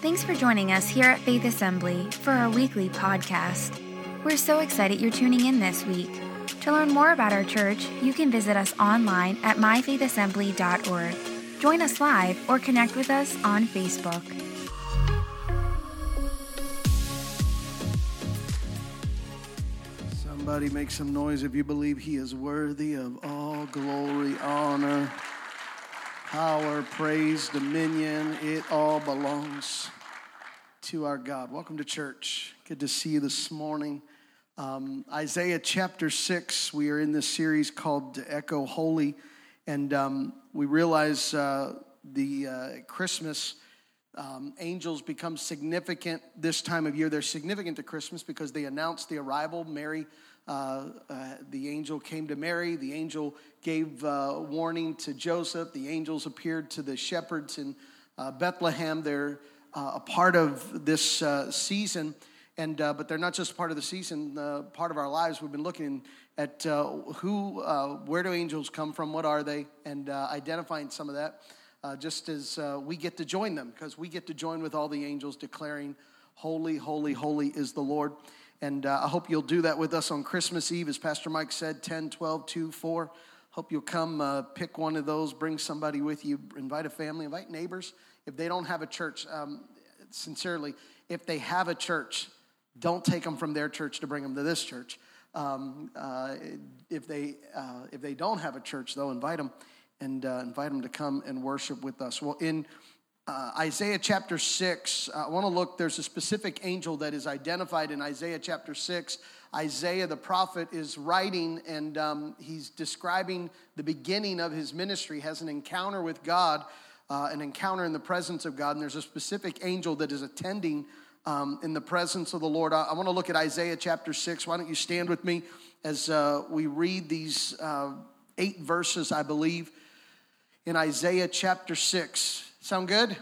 Thanks for joining us here at Faith Assembly for our weekly podcast. We're so excited you're tuning in this week. To learn more about our church, you can visit us online at myfaithassembly.org. Join us live or connect with us on Facebook. Somebody make some noise if you believe he is worthy of all glory, honor, power, praise, dominion. It all belongs to our God. Welcome to church. Good to see you this morning. Um, Isaiah chapter 6, we are in this series called Echo Holy, and um, we realize uh, the uh, Christmas um, angels become significant this time of year. They're significant to Christmas because they announce the arrival. Mary, uh, uh, the angel came to Mary. The angel gave uh, warning to Joseph. The angels appeared to the shepherds in uh, Bethlehem. They're uh, a part of this season, and but they're not just part of the season. part of our lives. We've been looking at who, where do angels come from? What are they? And identifying some of that just as we get to join them, because we get to join with all the angels declaring, Holy, holy, holy is the Lord. And uh, I hope you'll do that with us on Christmas Eve, as Pastor Mike said 10, 12, 2, 4. Hope you'll come uh, pick one of those, bring somebody with you, invite a family, invite neighbors. If they don't have a church, um, sincerely, if they have a church, don't take them from their church to bring them to this church. Um, uh, if, they, uh, if they don't have a church, though, invite them and uh, invite them to come and worship with us. Well, in uh, Isaiah chapter 6, uh, I want to look, there's a specific angel that is identified in Isaiah chapter 6. Isaiah the prophet is writing and um, he's describing the beginning of his ministry, has an encounter with God, uh, an encounter in the presence of God, and there's a specific angel that is attending um, in the presence of the Lord. I, I want to look at Isaiah chapter 6. Why don't you stand with me as uh, we read these uh, eight verses, I believe in Isaiah chapter 6. Sound good?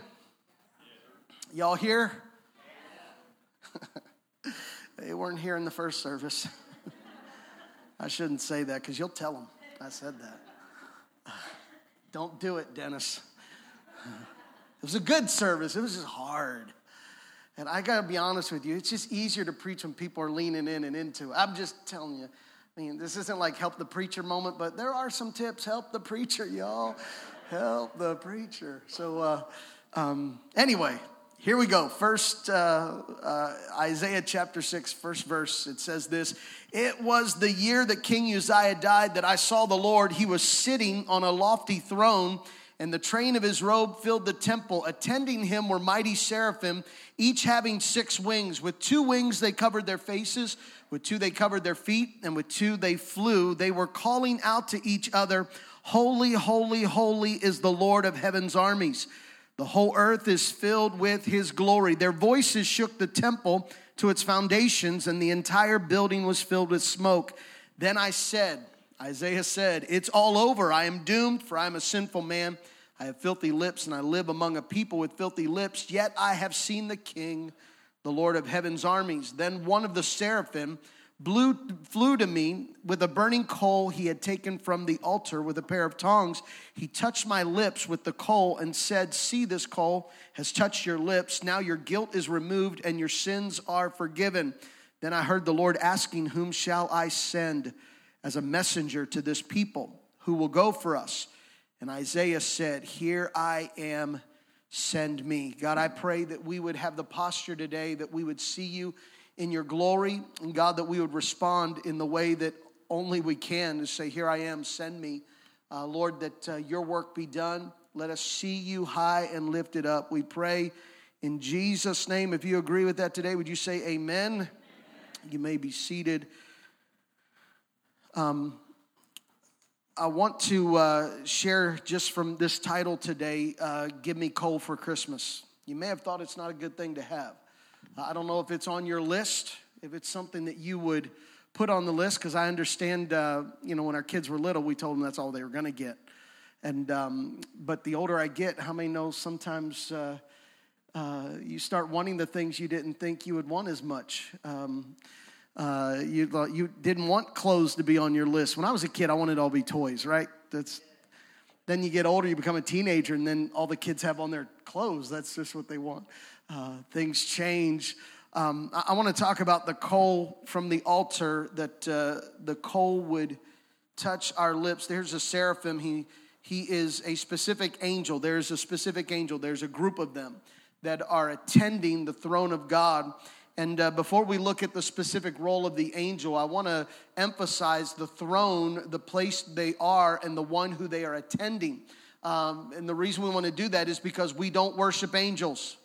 Y'all here? they weren't here in the first service. I shouldn't say that because you'll tell them I said that. Don't do it, Dennis. It was a good service, it was just hard. And I got to be honest with you, it's just easier to preach when people are leaning in and into. I'm just telling you. I mean, this isn't like help the preacher moment, but there are some tips. Help the preacher, y'all. Help the preacher. So, uh, um, anyway, here we go. First, uh, uh, Isaiah chapter 6, first verse. It says this It was the year that King Uzziah died that I saw the Lord. He was sitting on a lofty throne, and the train of his robe filled the temple. Attending him were mighty seraphim, each having six wings. With two wings they covered their faces, with two they covered their feet, and with two they flew. They were calling out to each other. Holy, holy, holy is the Lord of heaven's armies. The whole earth is filled with his glory. Their voices shook the temple to its foundations, and the entire building was filled with smoke. Then I said, Isaiah said, It's all over. I am doomed, for I am a sinful man. I have filthy lips, and I live among a people with filthy lips. Yet I have seen the King, the Lord of heaven's armies. Then one of the seraphim blew, flew to me with a burning coal he had taken from the altar with a pair of tongs. He touched my lips with the coal and said, See, this coal has touched your lips. Now your guilt is removed and your sins are forgiven. Then I heard the Lord asking, Whom shall I send as a messenger to this people? Who will go for us? And Isaiah said, Here I am, send me. God, I pray that we would have the posture today, that we would see you in your glory. And God, that we would respond in the way that only we can to say, Here I am, send me. Uh, Lord, that uh, your work be done. Let us see you high and lifted up. We pray in Jesus' name. If you agree with that today, would you say amen? amen. You may be seated. Um, I want to uh, share just from this title today uh, Give Me Coal for Christmas. You may have thought it's not a good thing to have. I don't know if it's on your list, if it's something that you would put on the list, because I understand, uh, you know, when our kids were little, we told them that's all they were going to get. And, um, but the older I get, how many know sometimes uh, uh, you start wanting the things you didn't think you would want as much. Um, uh, you, you didn't want clothes to be on your list. When I was a kid, I wanted all to be toys, right? That's then you get older, you become a teenager, and then all the kids have on their clothes. That's just what they want. Uh, things change. Um, I, I want to talk about the coal from the altar, that uh, the coal would touch our lips. There's a seraphim. He, he is a specific angel. There's a specific angel. There's a group of them that are attending the throne of God. And uh, before we look at the specific role of the angel, I want to emphasize the throne, the place they are, and the one who they are attending. Um, and the reason we want to do that is because we don't worship angels.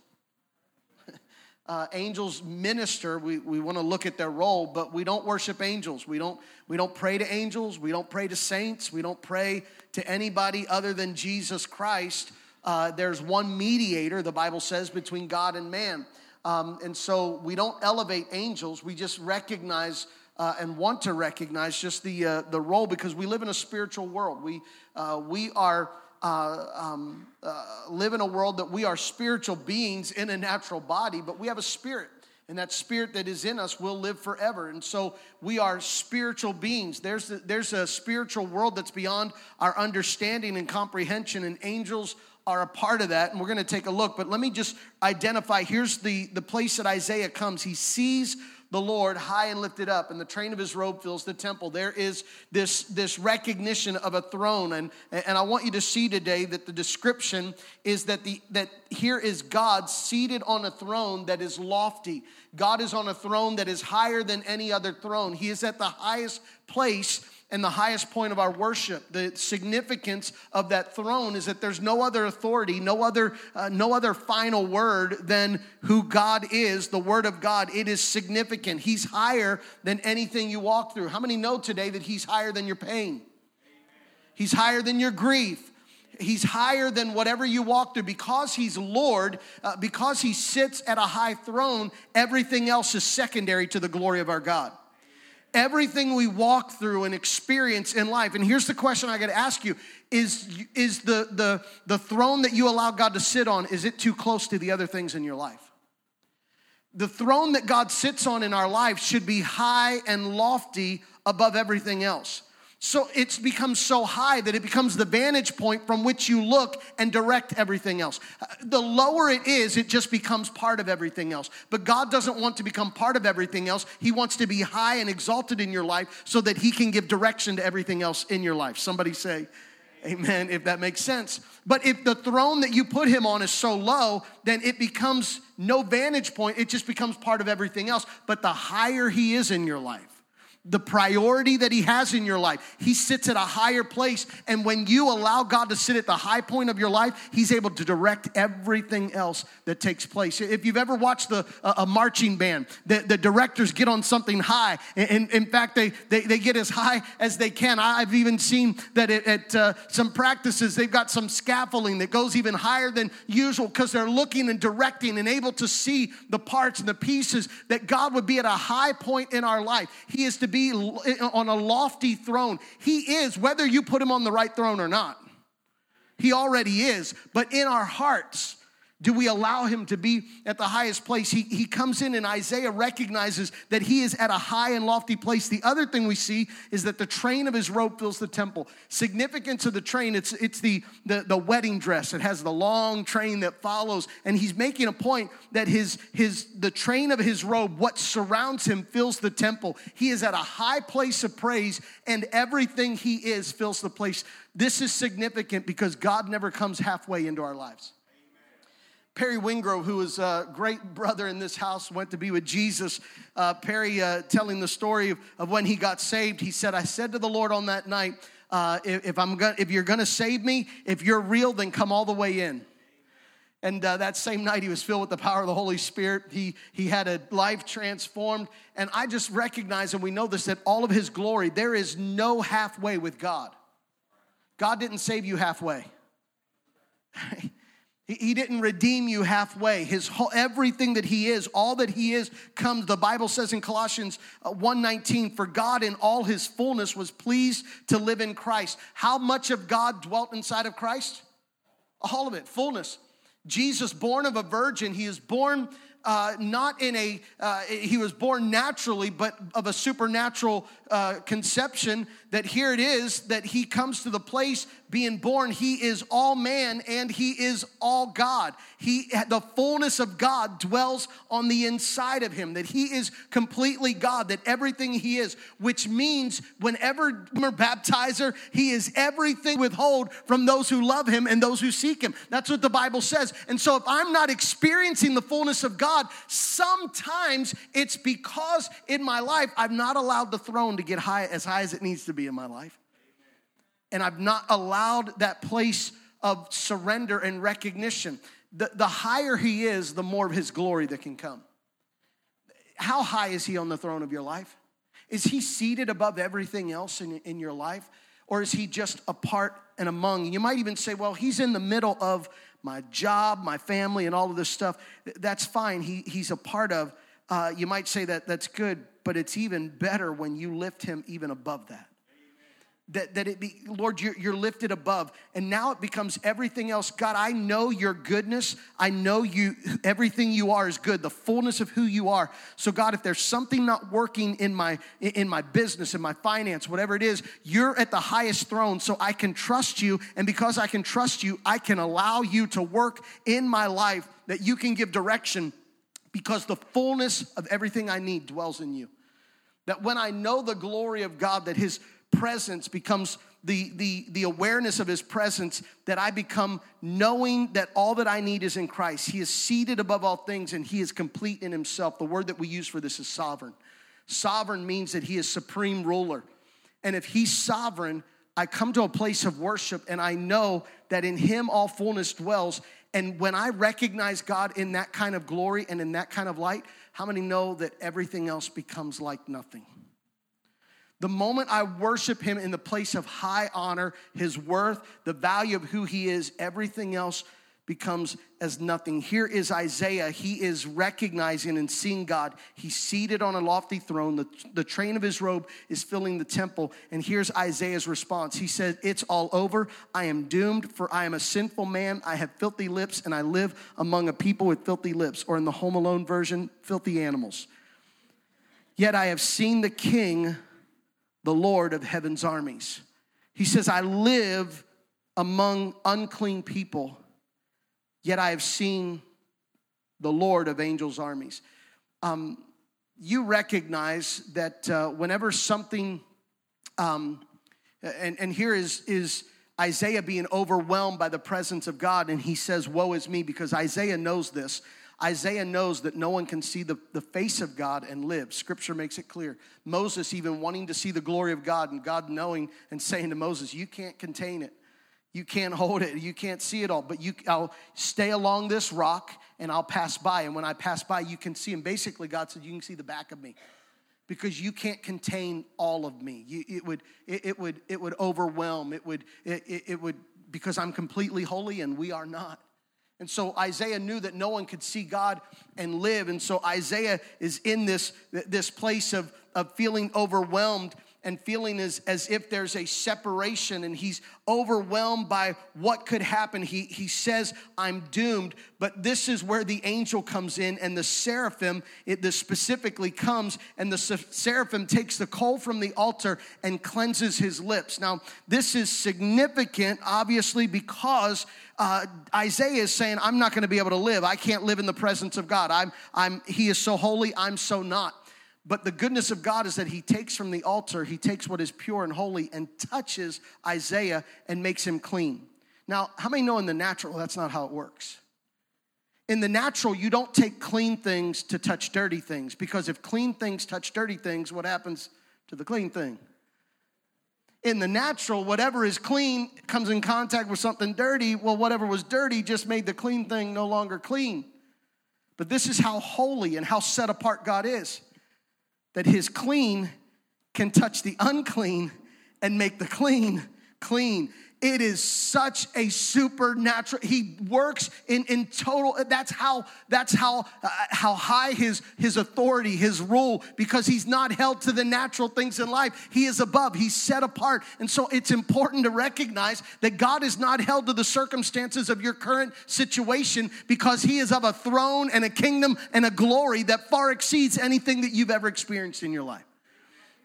Uh, angels minister we, we want to look at their role but we don't worship angels. We don't we don't pray to angels. We don't pray to saints. We don't pray to anybody other than jesus christ. Uh, there's one mediator the bible says between god and man. Um, and so we don't elevate angels, we just recognize uh, and want to recognize just the, uh, the role because we live in a spiritual world. We, uh, we are. Uh, um, uh, live in a world that we are spiritual beings in a natural body, but we have a spirit and that spirit that is in us will live forever and so we are spiritual beings there's there's a spiritual world that's beyond our understanding and comprehension and angels are a part of that, and we're going to take a look. But let me just identify here's the, the place that Isaiah comes. He sees the Lord high and lifted up, and the train of his robe fills the temple. There is this, this recognition of a throne. And, and I want you to see today that the description is that, the, that here is God seated on a throne that is lofty. God is on a throne that is higher than any other throne. He is at the highest place and the highest point of our worship. The significance of that throne is that there's no other authority, no other, uh, no other final word than who God is, the Word of God. It is significant. He's higher than anything you walk through. How many know today that He's higher than your pain? He's higher than your grief. He's higher than whatever you walk through. Because He's Lord, uh, because He sits at a high throne, everything else is secondary to the glory of our God everything we walk through and experience in life. And here's the question I got to ask you is, is the, the, the throne that you allow God to sit on, is it too close to the other things in your life? The throne that God sits on in our life should be high and lofty above everything else. So it's become so high that it becomes the vantage point from which you look and direct everything else. Uh, the lower it is, it just becomes part of everything else. But God doesn't want to become part of everything else. He wants to be high and exalted in your life so that He can give direction to everything else in your life. Somebody say, Amen, if that makes sense. But if the throne that you put him on is so low, then it becomes no vantage point. It just becomes part of everything else. But the higher he is in your life, the priority that he has in your life. He sits at a higher place. And when you allow God to sit at the high point of your life, he's able to direct everything else that takes place. If you've ever watched the, a marching band, the, the directors get on something high. And, in fact, they, they, they get as high as they can. I've even seen that at, at uh, some practices, they've got some scaffolding that goes even higher than usual because they're looking and directing and able to see the parts and the pieces that God would be at a high point in our life. He is to be on a lofty throne. He is, whether you put him on the right throne or not. He already is. But in our hearts, do we allow him to be at the highest place? He, he comes in, and Isaiah recognizes that he is at a high and lofty place. The other thing we see is that the train of his robe fills the temple. Significance of the train, it's, it's the, the, the wedding dress. It has the long train that follows. And he's making a point that his, his, the train of his robe, what surrounds him, fills the temple. He is at a high place of praise, and everything he is fills the place. This is significant because God never comes halfway into our lives. Perry Wingrove, who was a great brother in this house, went to be with Jesus. Uh, Perry, uh, telling the story of, of, when he got saved, he said, I said to the Lord on that night, uh, if, if, I'm gonna, if you're gonna save me, if you're real, then come all the way in. And uh, that same night, he was filled with the power of the Holy Spirit. He, he had a life transformed. And I just recognize, and we know this, that all of his glory, there is no halfway with God. God didn't save you halfway. He didn't redeem you halfway. His whole, everything that he is, all that he is comes the Bible says in Colossians 1:19 uh, for God in all his fullness was pleased to live in Christ. How much of God dwelt inside of Christ? All of it, fullness. Jesus born of a virgin, he is born uh, not in a, uh, he was born naturally, but of a supernatural uh, conception. That here it is that he comes to the place being born, he is all man and he is all God. He, the fullness of God dwells on the inside of him, that he is completely God, that everything he is, which means whenever we're baptizer, he is everything withhold from those who love him and those who seek him. That's what the Bible says. And so if I'm not experiencing the fullness of God, sometimes it's because in my life I've not allowed the throne to get high as high as it needs to be in my life and I've not allowed that place of surrender and recognition. The, the higher he is, the more of his glory that can come. How high is he on the throne of your life? Is he seated above everything else in, in your life? Or is he just a part and among? You might even say, well, he's in the middle of my job, my family, and all of this stuff. That's fine. He, he's a part of. Uh, you might say that that's good, but it's even better when you lift him even above that that, that it be, Lord, you're, you're lifted above. And now it becomes everything else. God, I know your goodness. I know you, everything you are is good, the fullness of who you are. So God, if there's something not working in my, in my business, in my finance, whatever it is, you're at the highest throne. So I can trust you. And because I can trust you, I can allow you to work in my life that you can give direction because the fullness of everything I need dwells in you. That when I know the glory of God, that his presence becomes the, the, the awareness of his presence that I become knowing that all that I need is in Christ. He is seated above all things and he is complete in himself. The word that we use for this is sovereign. Sovereign means that he is supreme ruler. And if he's sovereign, I come to a place of worship and I know that in him all fullness dwells. And when I recognize God in that kind of glory and in that kind of light, how many know that everything else becomes like nothing? The moment I worship him in the place of high honor, his worth, the value of who he is, everything else becomes as nothing. Here is Isaiah. He is recognizing and seeing God. He's seated on a lofty throne. The, the train of his robe is filling the temple. And here's Isaiah's response. He said, It's all over. I am doomed, for I am a sinful man. I have filthy lips, and I live among a people with filthy lips. Or in the Home Alone version, filthy animals. Yet I have seen the king the Lord of heaven's armies. He says, I live among unclean people, yet I have seen the Lord of angels' armies. Um, you recognize that uh, whenever something, um, and, and here is, is Isaiah being overwhelmed by the presence of God, and he says, Woe is me, because Isaiah knows this. Isaiah knows that no one can see the, the face of God and live. Scripture makes it clear. Moses, even wanting to see the glory of God, and God knowing and saying to Moses, You can't contain it. You can't hold it. You can't see it all. But you, I'll stay along this rock and I'll pass by. And when I pass by, you can see. And basically, God said, You can see the back of me because you can't contain all of me. You, it, would, it, it, would, it would overwhelm. It would, it, it would, because I'm completely holy and we are not. And so Isaiah knew that no one could see God and live. And so Isaiah is in this, this place of, of feeling overwhelmed and feeling as, as if there's a separation and he's overwhelmed by what could happen. He, he says, I'm doomed. But this is where the angel comes in and the seraphim, it this specifically comes and the seraphim takes the coal from the altar and cleanses his lips. Now, this is significant, obviously, because uh, Isaiah is saying, I'm not going to be able to live. I can't live in the presence of God. I'm, I'm, he is so holy, I'm so not. But the goodness of God is that he takes from the altar, he takes what is pure and holy and touches Isaiah and makes him clean. Now, how many know in the natural that's not how it works? In the natural, you don't take clean things to touch dirty things because if clean things touch dirty things, what happens to the clean thing? In the natural, whatever is clean comes in contact with something dirty. Well, whatever was dirty just made the clean thing no longer clean. But this is how holy and how set apart God is that his clean can touch the unclean and make the clean clean. It is such a supernatural. He works in, in total. That's how that's how uh, how high his his authority, his rule, because he's not held to the natural things in life. He is above. He's set apart, and so it's important to recognize that God is not held to the circumstances of your current situation because He is of a throne and a kingdom and a glory that far exceeds anything that you've ever experienced in your life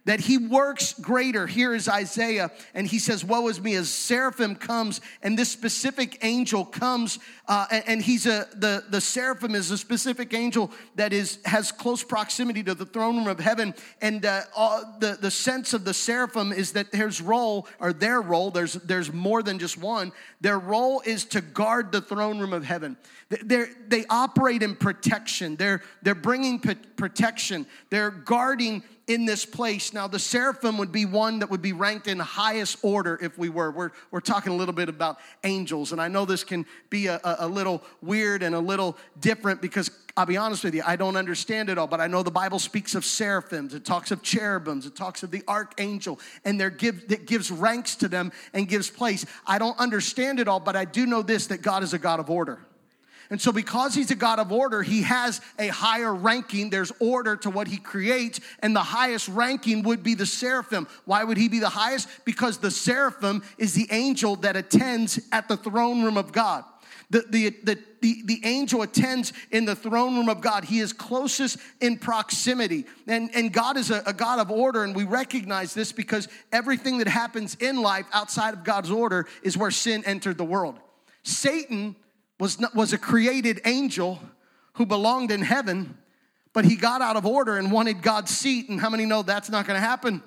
that he works greater. Here is Isaiah, and he says, Woe is me, as seraphim comes, and this specific angel comes, uh, and, he's a the, the seraphim is a specific angel that is has close proximity to the throne room of heaven. And uh, all, the, the sense of the seraphim is that there's role, or their role, there's there's more than just one. Their role is to guard the throne room of heaven. They're, they operate in protection. They're, they're bringing protection. They're guarding in this place. Now, the seraphim would be one that would be ranked in highest order if we were. We're, we're talking a little bit about angels, and I know this can be a, a little weird and a little different because I'll be honest with you, I don't understand it all, but I know the Bible speaks of seraphims, it talks of cherubims, it talks of the archangel, and there give, it gives ranks to them and gives place. I don't understand it all, but I do know this that God is a God of order. And so, because he's a God of order, he has a higher ranking. There's order to what he creates, and the highest ranking would be the seraphim. Why would he be the highest? Because the seraphim is the angel that attends at the throne room of God. The, the, the, the, the angel attends in the throne room of God. He is closest in proximity. And, and God is a, a God of order, and we recognize this because everything that happens in life outside of God's order is where sin entered the world. Satan was, not, was a created angel who belonged in heaven, but he got out of order and wanted God's seat. And how many know that's not going to happen?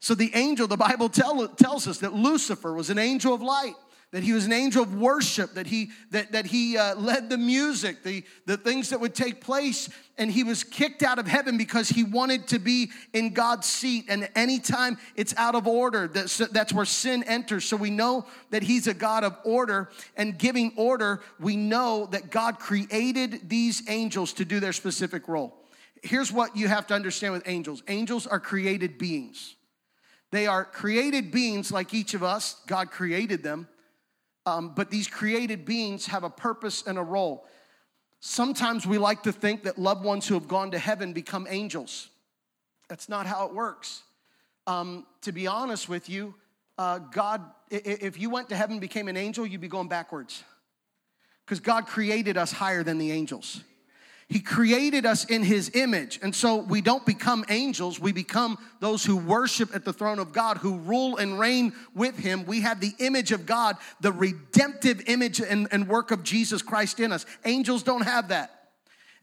So the angel, the Bible tell, tells us that Lucifer was an angel of light that he was an angel of worship, that he, that, that he uh, led the music, the, the things that would take place. And he was kicked out of heaven because he wanted to be in God's seat. And anytime it's out of order, that's, that's where sin enters. So we know that he's a God of order. And giving order, we know that God created these angels to do their specific role. Here's what you have to understand with angels angels are created beings. They are created beings like each of us. God created them. Um, but these created beings have a purpose and a role. Sometimes we like to think that loved ones who have gone to heaven become angels. That's not how it works. Um, to be honest with you, uh, God, if you went to heaven became an angel, you'd be going backwards. Because God created us higher than the angels. He created us in His image. And so we don't become angels, we become those who worship at the throne of God, who rule and reign with Him. We have the image of God, the redemptive image and, and work of Jesus Christ in us. Angels don't have that.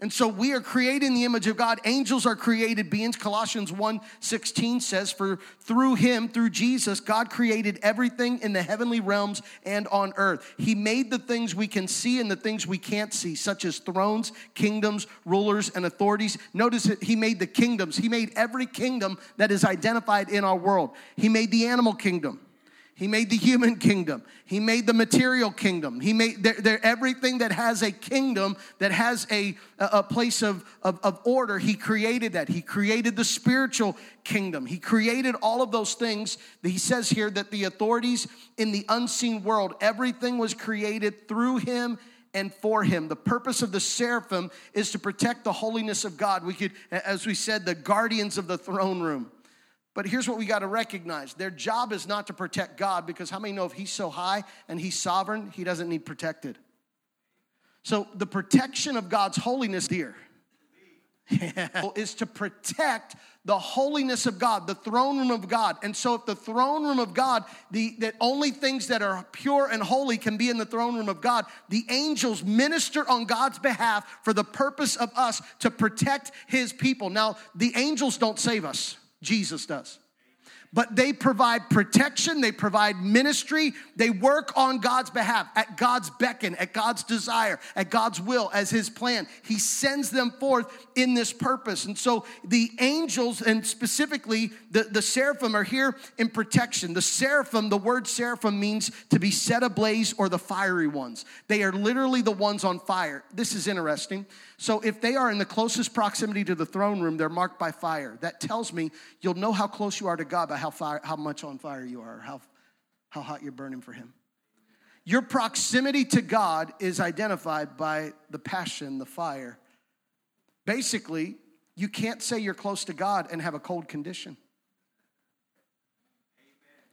And so we are created in the image of God. Angels are created beings. Colossians 1 16 says, For through him, through Jesus, God created everything in the heavenly realms and on earth. He made the things we can see and the things we can't see, such as thrones, kingdoms, rulers, and authorities. Notice that he made the kingdoms. He made every kingdom that is identified in our world. He made the animal kingdom. He made the human kingdom. He made the material kingdom. He made they're, they're everything that has a kingdom, that has a, a place of, of, of order. He created that. He created the spiritual kingdom. He created all of those things. He says here that the authorities in the unseen world, everything was created through him and for him. The purpose of the seraphim is to protect the holiness of God. We could, as we said, the guardians of the throne room. But here's what we got to recognize their job is not to protect God because how many know if He's so high and He's sovereign, He doesn't need protected? So the protection of God's holiness, dear, is to protect the holiness of God, the throne room of God. And so, if the throne room of God, the that only things that are pure and holy can be in the throne room of God, the angels minister on God's behalf for the purpose of us to protect His people. Now, the angels don't save us. Jesus does. But they provide protection, they provide ministry, they work on God's behalf, at God's beckon, at God's desire, at God's will, as His plan. He sends them forth in this purpose. And so the angels, and specifically the, the seraphim, are here in protection. The seraphim, the word seraphim means to be set ablaze or the fiery ones. They are literally the ones on fire. This is interesting. So if they are in the closest proximity to the throne room, they're marked by fire. That tells me you'll know how close you are to God by how, fire, how much on fire you are, how, how hot you're burning for Him. Your proximity to God is identified by the passion, the fire. Basically, you can't say you're close to God and have a cold condition.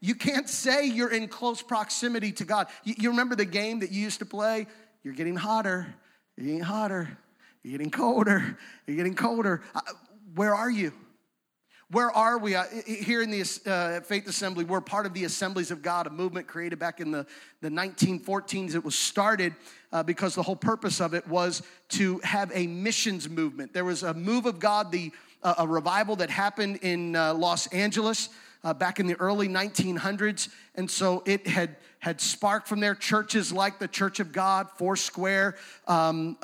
You can't say you're in close proximity to God. You, remember the game that you used to play? You're getting hotter, you're getting hotter, you're getting colder, you're getting colder. Uh, where are you? Where are we? Here in the uh, Faith Assembly, we're part of the Assemblies of God, a movement created back in the, the 1914s. It was started uh, because the whole purpose of it was to have a missions movement. There was a move of God, the, uh, a revival that happened in uh, Los Angeles uh, back in the early 1900s. And so it had, had sparked from there churches like the Church of God, Foursquare, um,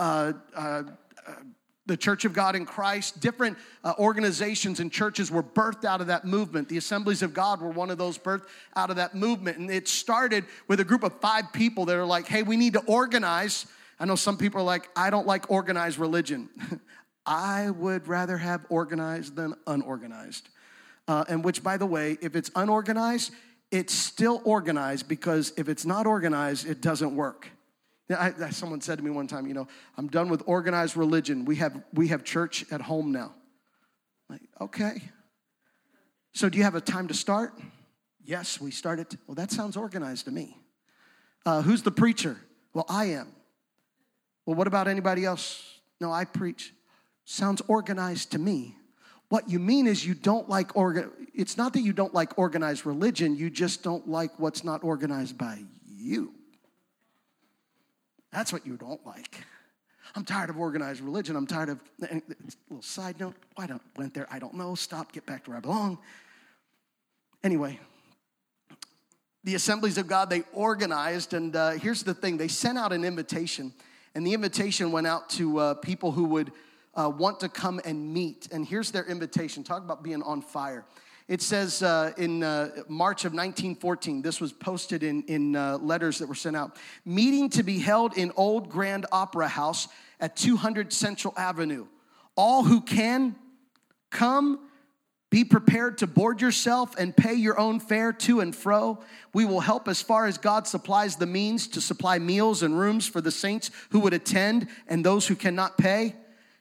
the Church of God in Christ, different uh, organizations and churches were birthed out of that movement. The Assemblies of God were one of those birthed out of that movement. And it started with a group of five people that are like, hey, we need to organize. I know some people are like, I don't like organized religion. I would rather have organized than unorganized. Uh, and which, by the way, if it's unorganized, it's still organized because if it's not organized, it doesn't work. I, someone said to me one time, you know, I'm done with organized religion. We have we have church at home now. I'm like, okay. So do you have a time to start? Yes, we started. Well, that sounds organized to me. Uh, who's the preacher? Well, I am. Well, what about anybody else? No, I preach. Sounds organized to me. What you mean is you don't like organ. It's not that you don't like organized religion. You just don't like what's not organized by you. That's what you don't like. I'm tired of organized religion. I'm tired of, a little side note, why don't went there? I don't know. Stop, get back to where I belong. Anyway, the assemblies of God, they organized, and uh, here's the thing they sent out an invitation, and the invitation went out to uh, people who would uh, want to come and meet. And here's their invitation talk about being on fire. It says uh, in uh, March of 1914, this was posted in, in uh, letters that were sent out meeting to be held in Old Grand Opera House at 200 Central Avenue. All who can come, be prepared to board yourself and pay your own fare to and fro. We will help as far as God supplies the means to supply meals and rooms for the saints who would attend and those who cannot pay.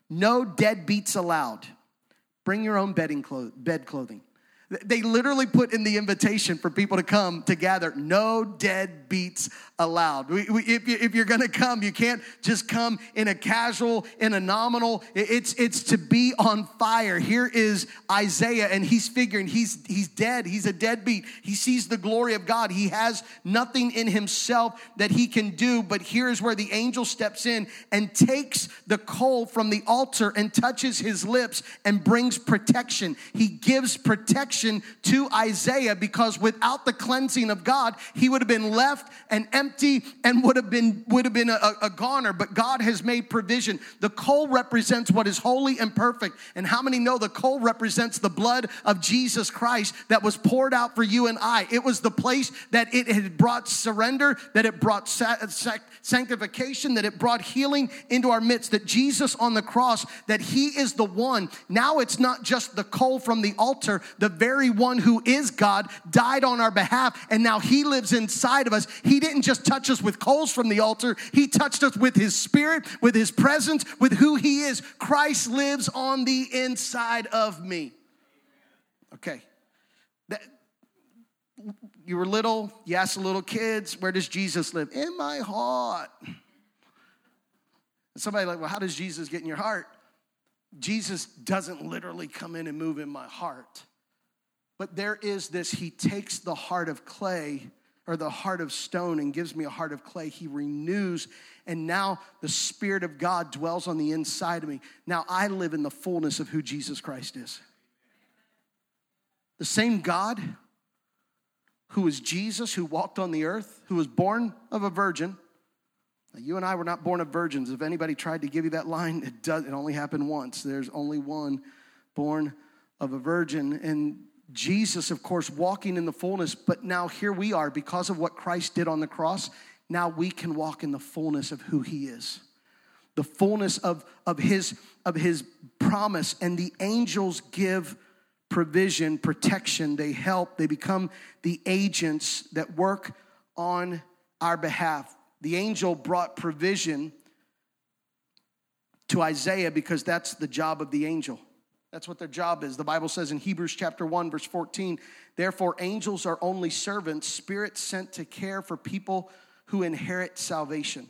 No deadbeats allowed. Bring your own bedding clo- bed clothing. They literally put in the invitation for people to come to gather. No dead beats allowed. We, we, if, you, if you're going to come, you can't just come in a casual, in a nominal. It's, it's to be on fire. Here is Isaiah, and he's figuring he's, he's dead. He's a deadbeat. He sees the glory of God. He has nothing in himself that he can do. But here's where the angel steps in and takes the coal from the altar and touches his lips and brings protection. He gives protection to Isaiah because without the cleansing of God, he would have been left and empty and would have been would have been a, a goner. But god has made provision. The coal represents what is holy and perfect. And how many know the coal represents the blood of jesus christ that was poured out for you and i? It was the place that it had brought surrender that it brought sanctification that it brought healing into our midst that jesus on the cross that he is the one. Now it's not just the coal from the altar. The very one who is god died on our behalf and now he lives inside of us he didn't just touch us with coals from the altar, He touched us with His Spirit, with His presence, with who He is. Christ lives on the inside of me. Okay. That, you were little, you asked the little kids, where does Jesus live? In my heart. And somebody like, well, how does Jesus get in your heart? Jesus doesn't literally come in and move in my heart. But there is this, he takes the heart of clay or the heart of stone and gives me a heart of clay. He renews, and now the Spirit of God dwells on the inside of me. Now I live in the fullness of who Jesus Christ is. The same God who is Jesus, who walked on the earth, who was born of a virgin. Now, you and I were not born of virgins. If anybody tried to give you that line, it does. It only happened once. There's only one born of a virgin, and Jesus, of course, walking in the fullness, but now here we are because of what Christ did on the cross. Now we can walk in the fullness of who he is, the fullness of, of, his, of his promise. And the angels give provision, protection. They help, they become the agents that work on our behalf. The angel brought provision to Isaiah because that's the job of the angel. That's what their job is. The Bible says in Hebrews chapter 1 verse 14, therefore angels are only servants, spirits sent to care for people who inherit salvation.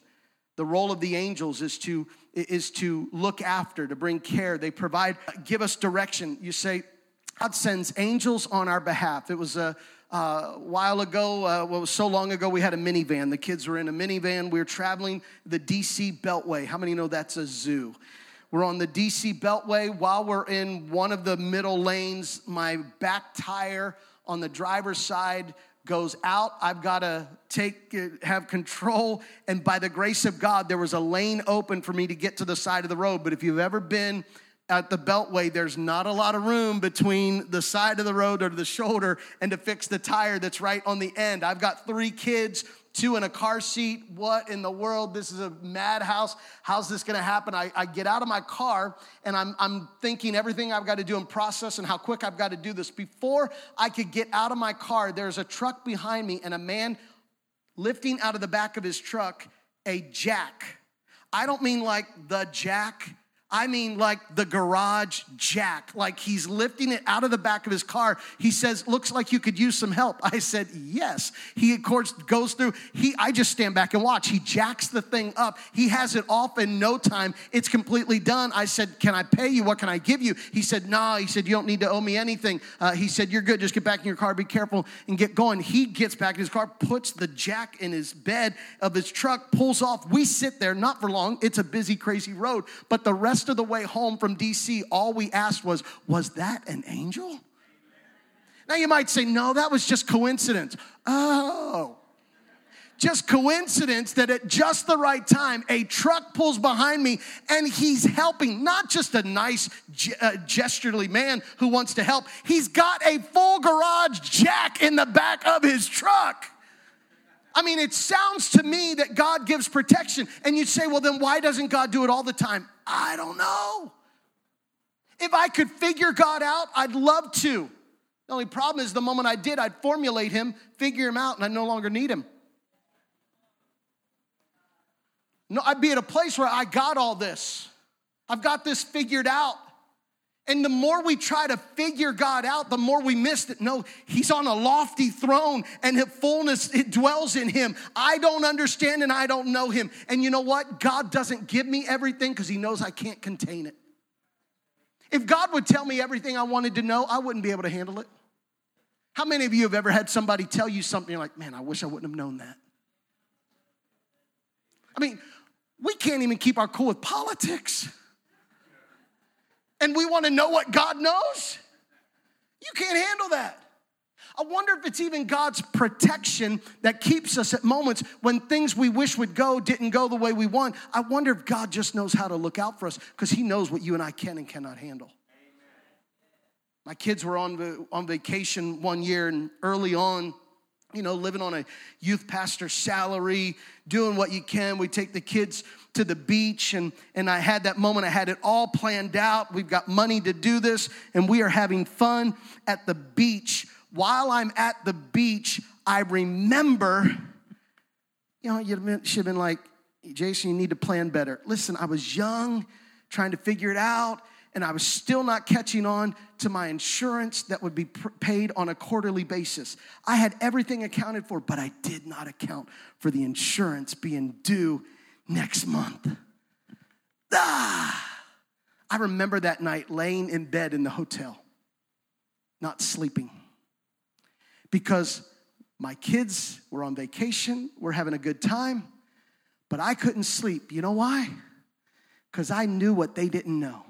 The role of the angels is to is to look after, to bring care. They provide give us direction. You say God sends angels on our behalf. It was a a while ago, uh, well, was so long ago, we had a minivan. The kids were in a minivan. We were traveling the DC Beltway. How many know that's a zoo? We're on the DC Beltway. While we're in one of the middle lanes, my back tire on the driver's side goes out. I've got to take have control and by the grace of God there was a lane open for me to get to the side of the road. But if you've ever been at the beltway, there's not a lot of room between the side of the road or the shoulder and to fix the tire that's right on the end. I've got three kids, two in a car seat. What in the world? This is a madhouse. How's this gonna happen? I, I get out of my car and I'm, I'm thinking everything I've got to do in process and how quick I've got to do this. Before I could get out of my car, there's a truck behind me and a man lifting out of the back of his truck a jack. I don't mean like the jack I mean, like the garage jack, like he's lifting it out of the back of his car. He says, Looks like you could use some help. I said, Yes. He, of course, goes through. He, I just stand back and watch. He jacks the thing up. He has it off in no time. It's completely done. I said, Can I pay you? What can I give you? He said. Nah. He said, You don't need to owe me anything. Uh, he said, You're good. Just get back in your car, be careful, and get going. He gets back in his car, puts the jack in his bed of his truck, pulls off. We sit there, not for long. It's a busy, crazy road, but the rest rest of the way home from DC, all we asked was, Was that an angel? Now you might say, No, that was just coincidence. Oh, just coincidence that at just the right time, a truck pulls behind me and he's helping. Not just a nice, uh, gesturely man who wants to help, he's got a full garage jack in the back of his truck. I mean, it sounds to me that God gives protection. And you'd say, well, then why doesn't God do it all the time? I don't know. If I could figure God out, I'd love to. The only problem is the moment I did, I'd formulate him, figure him out, and I no longer need him. No, I'd be at a place where I got all this. I've got this figured out. And the more we try to figure God out, the more we miss it. No, He's on a lofty throne and His fullness it dwells in Him. I don't understand and I don't know Him. And you know what? God doesn't give me everything because He knows I can't contain it. If God would tell me everything I wanted to know, I wouldn't be able to handle it. How many of you have ever had somebody tell you something, you're like, man, I wish I wouldn't have known that? I mean, we can't even keep our cool with politics and we want to know what God knows? You can't handle that. I wonder if it's even God's protection that keeps us at moments when things we wish would go didn't go the way we want. I wonder if God just knows how to look out for us because He knows what you and I can and cannot handle. My kids were on, on vacation one year, and early on, you know, living on a youth pastor salary, doing what you can. We take the kids to the beach, and, and I had that moment. I had it all planned out. We've got money to do this, and we are having fun at the beach. While I'm at the beach, I remember, you know, you should have been like, Jason, you need to plan better. Listen, I was young, trying to figure it out and I was still not catching on to my insurance that would be paid on a quarterly basis. I had everything accounted for, but I did not account for the insurance being due next month. Ah! I remember that night laying in bed in the hotel, not sleeping, because my kids were on vacation, we're having a good time, but I couldn't sleep. You know why? Because I knew what they didn't know.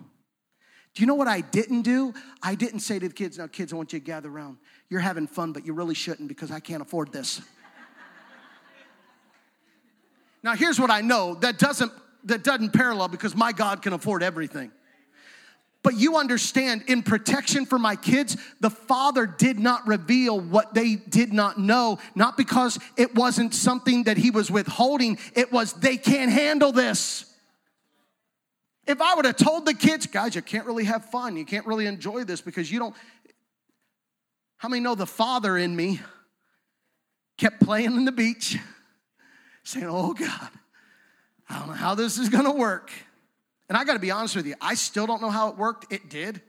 Do you know what I didn't do? I didn't say to the kids, now, kids, I want you to gather around. You're having fun, but you really shouldn't because I can't afford this. now, here's what I know that doesn't, that doesn't parallel because my God can afford everything. But you understand, in protection for my kids, the father did not reveal what they did not know, not because it wasn't something that he was withholding, it was they can't handle this. If I would have told the kids, guys, you can't really have fun, you can't really enjoy this because you don't, How many know the father in me kept playing in the beach, saying, Oh God, I don't know how this is gonna work. And I gotta be honest with you, I still don't know how it worked. It did.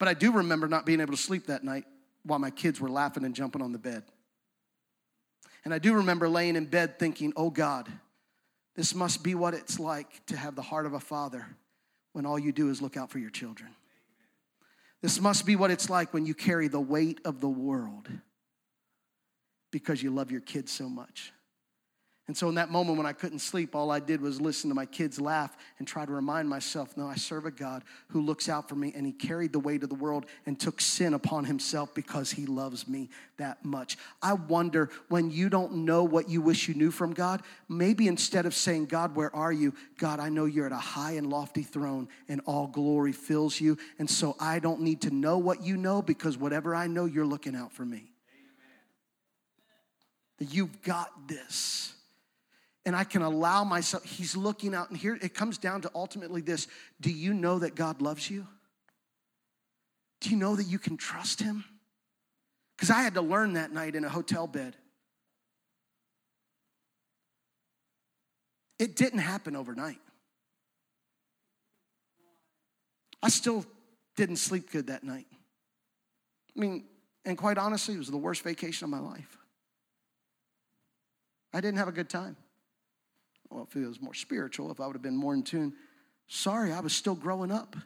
But I do remember not being able to sleep that night while my kids were laughing and jumping on the bed. And I do remember laying in bed thinking, oh God, this must be what it's like to have the heart of a father when all you do is look out for your children. This must be what it's like when you carry the weight of the world because you love your kids so much. And so, in that moment when I couldn't sleep, all I did was listen to my kids laugh and try to remind myself no, I serve a God who looks out for me and he carried the weight of the world and took sin upon himself because he loves me that much. I wonder when you don't know what you wish you knew from God, maybe instead of saying, God, where are you? God, I know you're at a high and lofty throne and all glory fills you. And so I don't need to know what you know because whatever I know, you're looking out for me. That you've got this and I can allow myself, he's looking out, and here it comes down to ultimately this Do you know that God loves you? Do you know that you can trust him? Because I had to learn that night in a hotel bed. It didn't happen overnight. I still didn't sleep good that night. I mean, and quite honestly, it was the worst vacation of my life. I didn't have a good time well, if it was more spiritual, if I would have been more in tune, sorry, I was still growing up.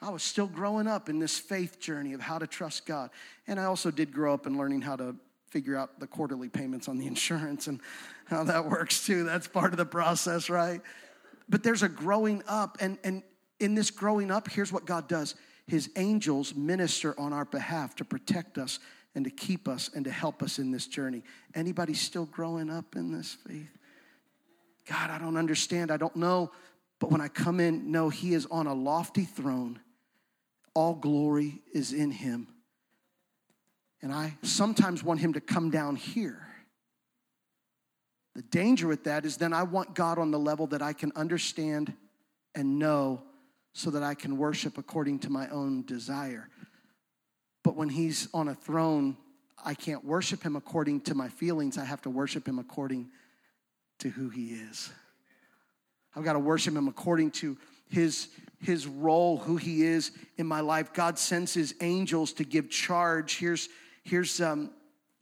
I was still growing up in this faith journey of how to trust God. And I also did grow up in learning how to figure out the quarterly payments on the insurance and how that works too. That's part of the process, right? But there's a growing up, and, and in this growing up, here's what God does His angels minister on our behalf to protect us and to keep us and to help us in this journey. Anybody still growing up in this faith? God, I don't understand. I don't know. But when I come in, no, He is on a lofty throne. All glory is in Him. And I sometimes want Him to come down here. The danger with that is then I want God on the level that I can understand and know so that I can worship according to my own desire. But when He's on a throne, I can't worship Him according to my feelings. I have to worship Him according to who he is. I've got to worship him according to his, his role, who he is in my life. God sends his angels to give charge. Here's, here's um,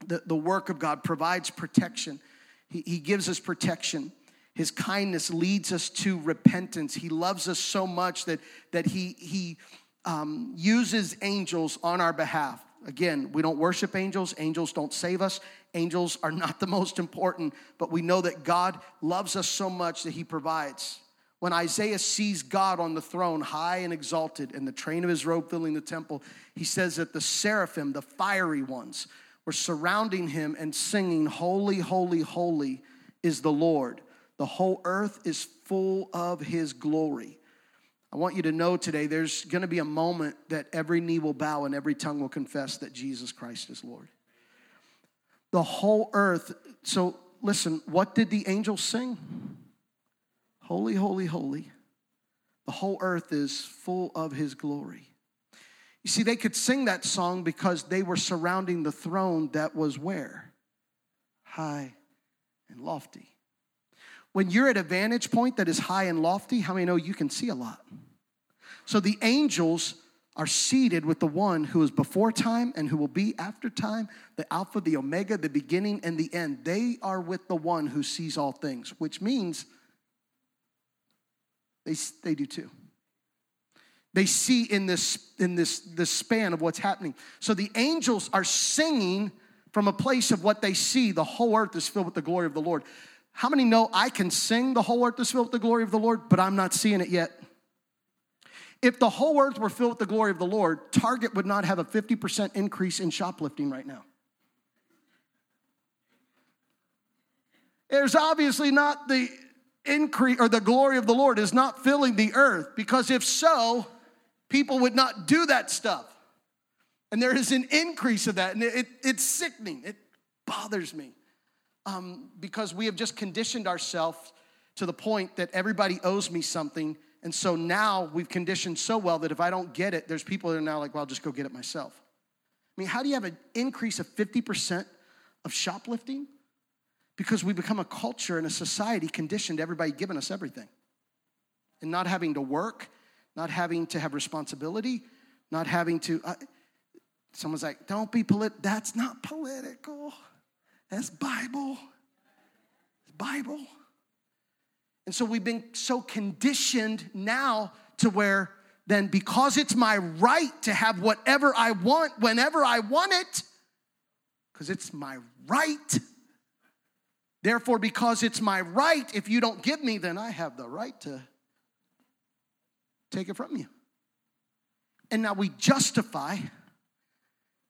the, the work of God provides protection. He, he gives us protection. His kindness leads us to repentance. He loves us so much that, that he, he um, uses angels on our behalf. Again, we don't worship angels. Angels don't save us. Angels are not the most important, but we know that God loves us so much that he provides. When Isaiah sees God on the throne, high and exalted, and the train of his robe filling the temple, he says that the seraphim, the fiery ones, were surrounding him and singing, Holy, holy, holy is the Lord. The whole earth is full of his glory. I want you to know today there's going to be a moment that every knee will bow and every tongue will confess that Jesus Christ is Lord. The whole earth. So listen, what did the angels sing? Holy, holy, holy. The whole earth is full of his glory. You see, they could sing that song because they were surrounding the throne that was where? High and lofty. When you're at a vantage point that is high and lofty, how many know you can see a lot? So the angels are seated with the one who is before time and who will be after time, the Alpha, the Omega, the beginning, and the end. They are with the one who sees all things, which means they, they do too. They see in this in this this span of what's happening. So the angels are singing from a place of what they see. The whole earth is filled with the glory of the Lord. How many know I can sing the whole earth is filled with the glory of the Lord, but I'm not seeing it yet? If the whole earth were filled with the glory of the Lord, Target would not have a 50% increase in shoplifting right now. There's obviously not the increase or the glory of the Lord is not filling the earth because if so, people would not do that stuff. And there is an increase of that, and it, it's sickening. It bothers me um, because we have just conditioned ourselves to the point that everybody owes me something And so now we've conditioned so well that if I don't get it, there's people that are now like, well, I'll just go get it myself. I mean, how do you have an increase of 50% of shoplifting? Because we become a culture and a society conditioned everybody giving us everything and not having to work, not having to have responsibility, not having to. Uh, someone's like, don't be political. That's not political, that's Bible. It's Bible. And so we've been so conditioned now to where then because it's my right to have whatever I want whenever I want it, because it's my right. Therefore, because it's my right, if you don't give me, then I have the right to take it from you. And now we justify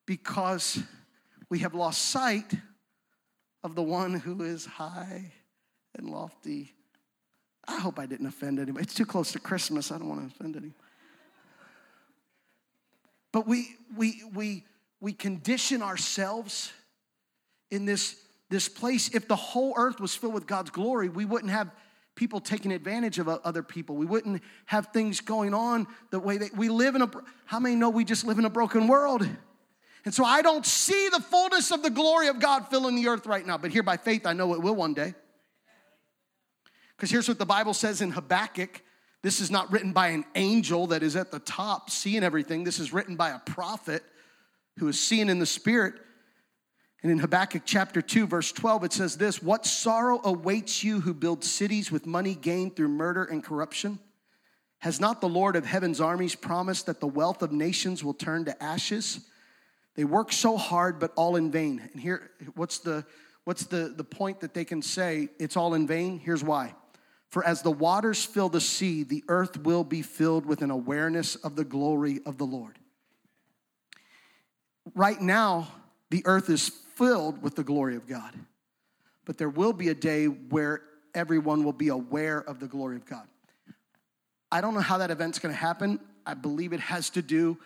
because we have lost sight of the one who is high and lofty. I hope I didn't offend anybody. It's too close to Christmas. I don't want to offend anyone. But we we we we condition ourselves in this this place. If the whole earth was filled with God's glory, we wouldn't have people taking advantage of other people. We wouldn't have things going on the way that we live in a how many know we just live in a broken world? And so I don't see the fullness of the glory of God filling the earth right now, but here by faith I know it will one day. Because here's what the Bible says in Habakkuk. This is not written by an angel that is at the top seeing everything. This is written by a prophet who is seeing in the spirit. And in Habakkuk chapter 2, verse 12, it says this What sorrow awaits you who build cities with money gained through murder and corruption? Has not the Lord of heaven's armies promised that the wealth of nations will turn to ashes? They work so hard, but all in vain. And here, what's the what's the, the point that they can say it's all in vain? Here's why. For as the waters fill the sea, the earth will be filled with an awareness of the glory of the Lord. Right now, the earth is filled with the glory of God. But there will be a day where everyone will be aware of the glory of God. I don't know how that event's going to happen. I believe it has to do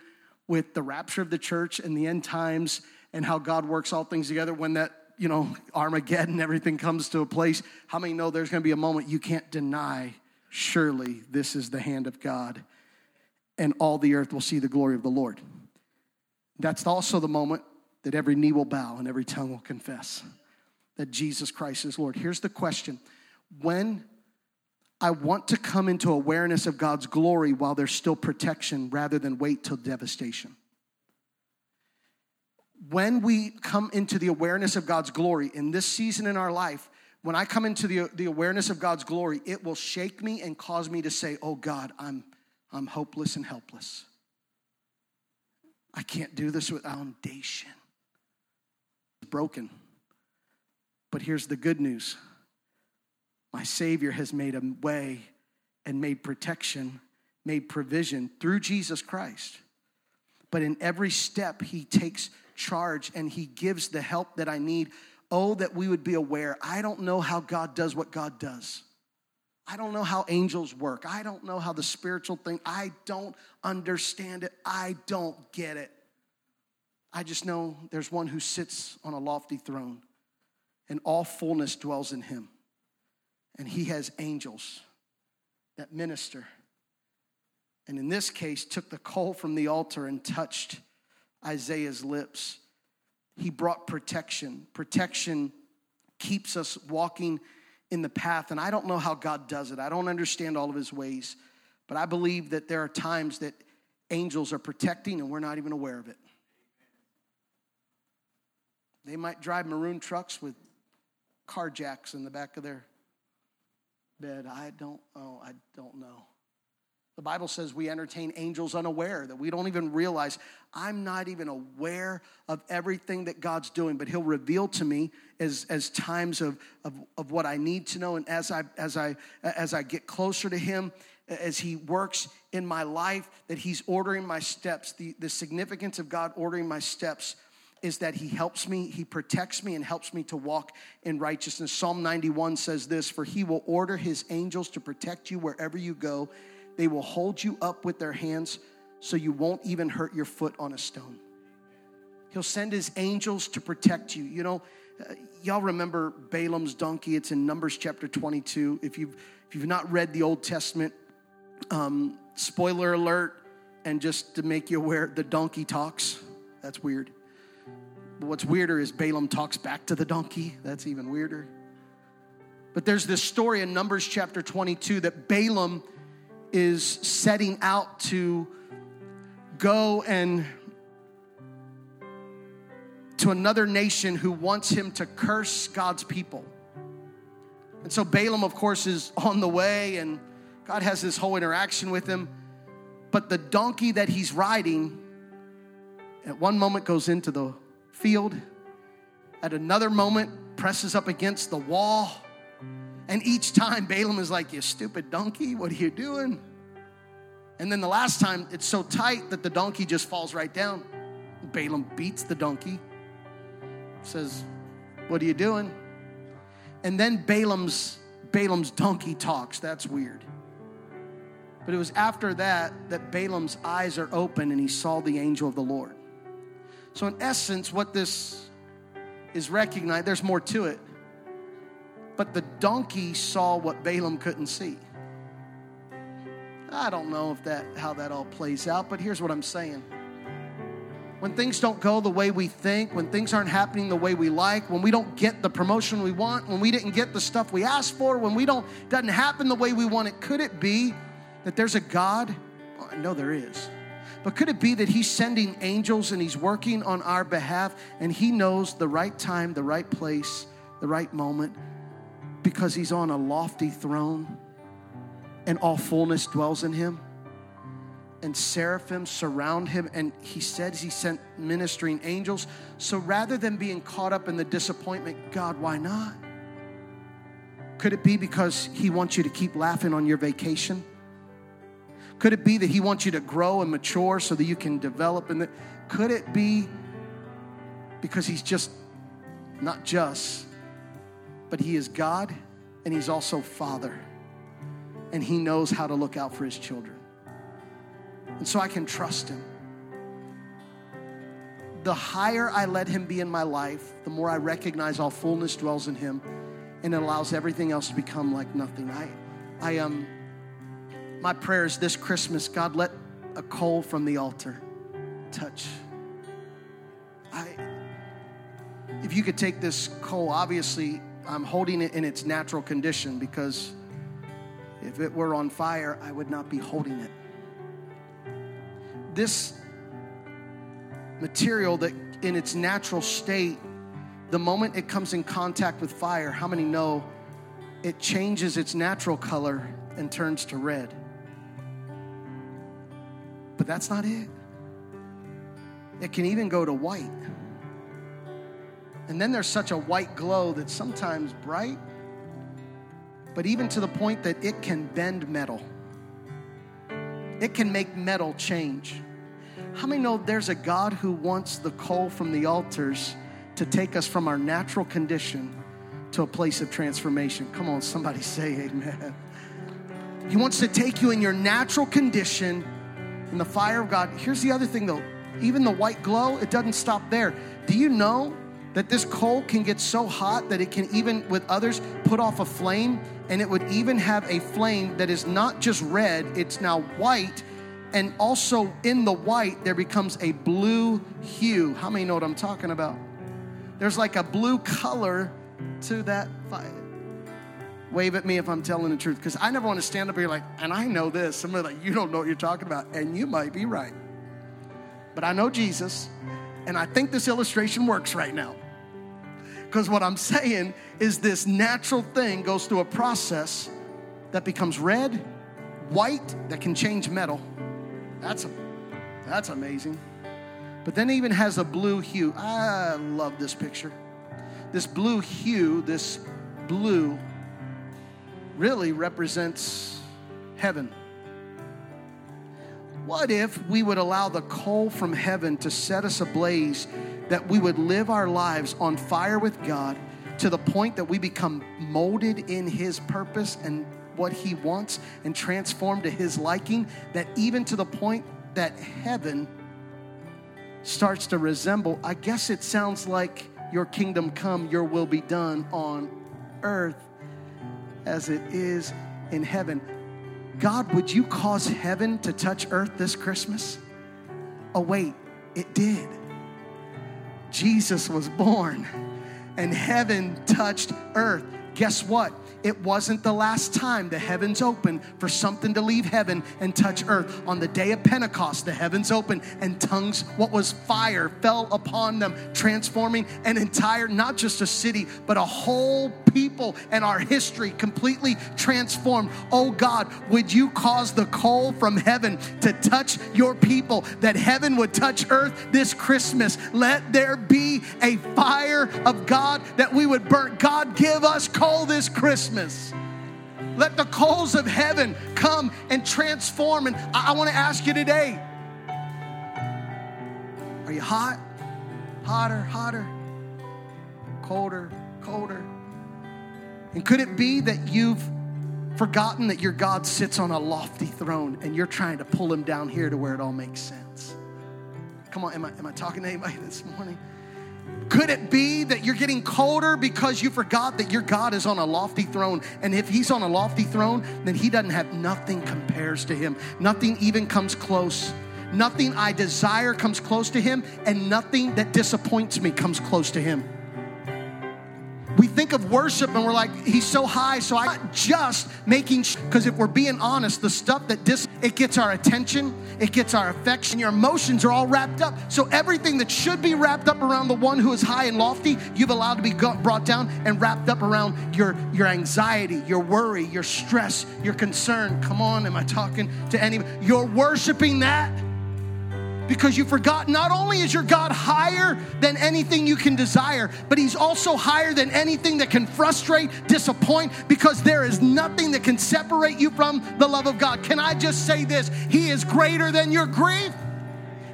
with the rapture of the church and the end times and how God works all things together when that, you know, Armageddon, everything comes to a place. How many know there's going to be a moment you can't deny, surely this is the hand of God, and all the earth will see the glory of the Lord. That's also the moment that every knee will bow and every tongue will confess that Jesus Christ is Lord. Here's the question When I want to come into awareness of God's glory while there's still protection rather than wait till devastation. When we come into the awareness of God's glory in this season in our life, when I come into the, the awareness of God's glory, it will shake me and cause me to say, Oh God, I'm, I'm hopeless and helpless. I can't do this with foundation broken. But here's the good news my Savior has made a way and made protection, made provision through Jesus Christ. But in every step, He takes charge and He gives the help that I need. Oh, that we would be aware. I don't know how God does what God does. I don't know how angels work. I don't know how the spiritual thing, I don't understand it. I don't get it. I just know there's one who sits on a lofty throne, and all fullness dwells in him. And he has angels that minister. And in this case, took the coal from the altar and touched Isaiah's lips. He brought protection. Protection keeps us walking in the path. And I don't know how God does it, I don't understand all of his ways. But I believe that there are times that angels are protecting and we're not even aware of it. They might drive maroon trucks with car jacks in the back of their bed. I don't oh, I don't know. The Bible says we entertain angels unaware, that we don't even realize. I'm not even aware of everything that God's doing, but He'll reveal to me as, as times of, of, of what I need to know. And as I, as, I, as I get closer to Him, as He works in my life, that He's ordering my steps, the, the significance of God ordering my steps is that he helps me, he protects me, and helps me to walk in righteousness. Psalm 91 says this For he will order his angels to protect you wherever you go. They will hold you up with their hands so you won't even hurt your foot on a stone. He'll send his angels to protect you. You know, uh, y'all remember Balaam's donkey? It's in Numbers chapter 22. If you've, if you've not read the Old Testament, Um, spoiler alert, and just to make you aware, the donkey talks. That's weird. But what's weirder is Balaam talks back to the donkey. That's even weirder. But there's this story in Numbers chapter 22 that Balaam is setting out to go and to another nation who wants him to curse God's people. And so Balaam, of course, is on the way, and God has this whole interaction with him. But the donkey that he's riding at one moment goes into the field, at another moment presses up against the wall. And each time Balaam is like, You stupid donkey, what are you doing? And then the last time it's so tight that the donkey just falls right down. Balaam beats the donkey, says, What are you doing? And then Balaam's Balaam's donkey talks. That's weird. But it was after that that Balaam's eyes are open and he saw the angel of the Lord. So, in essence, what this is recognized, there's more to it. But the donkey saw what Balaam couldn't see. I don't know if that how that all plays out, but here's what I'm saying. When things don't go the way we think, when things aren't happening the way we like, when we don't get the promotion we want, when we didn't get the stuff we asked for, when we don't doesn't happen the way we want it, could it be that there's a God? Well, I know there is. But could it be that He's sending angels and He's working on our behalf and He knows the right time, the right place, the right moment because He's on a lofty throne and all fullness dwells in Him? And seraphim surround him, and he says he sent ministering angels. So rather than being caught up in the disappointment, God, why not? Could it be because he wants you to keep laughing on your vacation? Could it be that He wants you to grow and mature so that you can develop? And could it be because He's just not just, but He is God and He's also Father, and He knows how to look out for His children. And so I can trust Him. The higher I let Him be in my life, the more I recognize all fullness dwells in Him, and it allows everything else to become like nothing. I, I um my prayer is this Christmas, God, let a coal from the altar touch. I, if you could take this coal, obviously, I'm holding it in its natural condition because if it were on fire, I would not be holding it. This material that in its natural state, the moment it comes in contact with fire, how many know it changes its natural color and turns to red? But that's not it. It can even go to white. And then there's such a white glow that's sometimes bright, but even to the point that it can bend metal. It can make metal change. How many know there's a God who wants the coal from the altars to take us from our natural condition to a place of transformation? Come on, somebody say amen. He wants to take you in your natural condition in the fire of God. Here's the other thing though even the white glow, it doesn't stop there. Do you know that this coal can get so hot that it can even, with others, put off a flame? And it would even have a flame that is not just red, it's now white. And also in the white, there becomes a blue hue. How many know what I'm talking about? There's like a blue color to that fire. Wave at me if I'm telling the truth, because I never want to stand up here like, and I know this. Somebody like, you don't know what you're talking about, and you might be right. But I know Jesus, and I think this illustration works right now. Because what I'm saying is this natural thing goes through a process that becomes red, white, that can change metal. That's, a, that's amazing. But then it even has a blue hue. I love this picture. This blue hue, this blue really represents heaven. What if we would allow the coal from heaven to set us ablaze, that we would live our lives on fire with God to the point that we become molded in His purpose and what He wants and transformed to His liking, that even to the point that heaven starts to resemble, I guess it sounds like your kingdom come, your will be done on earth as it is in heaven. God, would you cause heaven to touch earth this Christmas? Oh, wait, it did. Jesus was born and heaven touched earth. Guess what? It wasn't the last time the heavens opened for something to leave heaven and touch earth. On the day of Pentecost, the heavens opened and tongues, what was fire, fell upon them, transforming an entire, not just a city, but a whole people and our history completely transformed. Oh God, would you cause the coal from heaven to touch your people, that heaven would touch earth this Christmas? Let there be a fire of God that we would burn. God, give us coal this Christmas. Christmas. Let the coals of heaven come and transform. And I, I want to ask you today are you hot? Hotter, hotter, colder, colder. And could it be that you've forgotten that your God sits on a lofty throne and you're trying to pull him down here to where it all makes sense? Come on, am I, am I talking to anybody this morning? Could it be that you're getting colder because you forgot that your God is on a lofty throne? And if He's on a lofty throne, then He doesn't have nothing compares to Him. Nothing even comes close. Nothing I desire comes close to Him, and nothing that disappoints me comes close to Him we think of worship and we're like, he's so high. So I'm not just making, because if we're being honest, the stuff that dis, it gets our attention, it gets our affection, your emotions are all wrapped up. So everything that should be wrapped up around the one who is high and lofty, you've allowed to be brought down and wrapped up around your, your anxiety, your worry, your stress, your concern. Come on, am I talking to anybody? You're worshiping that because you forgot not only is your God higher than anything you can desire, but He's also higher than anything that can frustrate, disappoint, because there is nothing that can separate you from the love of God. Can I just say this? He is greater than your grief.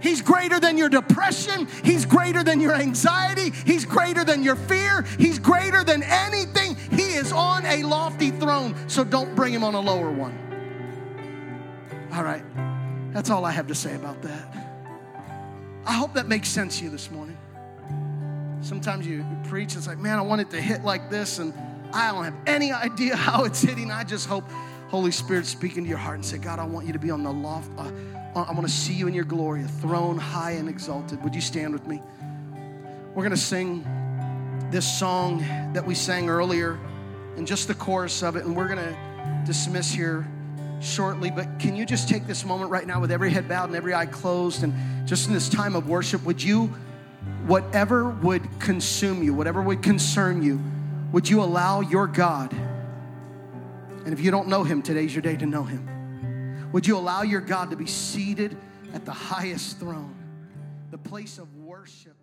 He's greater than your depression. He's greater than your anxiety. He's greater than your fear. He's greater than anything. He is on a lofty throne, so don't bring him on a lower one. All right, that's all I have to say about that. I hope that makes sense to you this morning. Sometimes you preach, it's like, man, I want it to hit like this, and I don't have any idea how it's hitting. I just hope Holy Spirit speaking to your heart and say, God, I want you to be on the loft. Uh, I want to see you in your glory, a throne high and exalted. Would you stand with me? We're going to sing this song that we sang earlier and just the chorus of it, and we're going to dismiss here shortly, but can you just take this moment right now with every head bowed and every eye closed and just in this time of worship, would you, whatever would consume you, whatever would concern you, would you allow your God, and if you don't know him, today's your day to know him. Would you allow your God to be seated at the highest throne, the place of worship?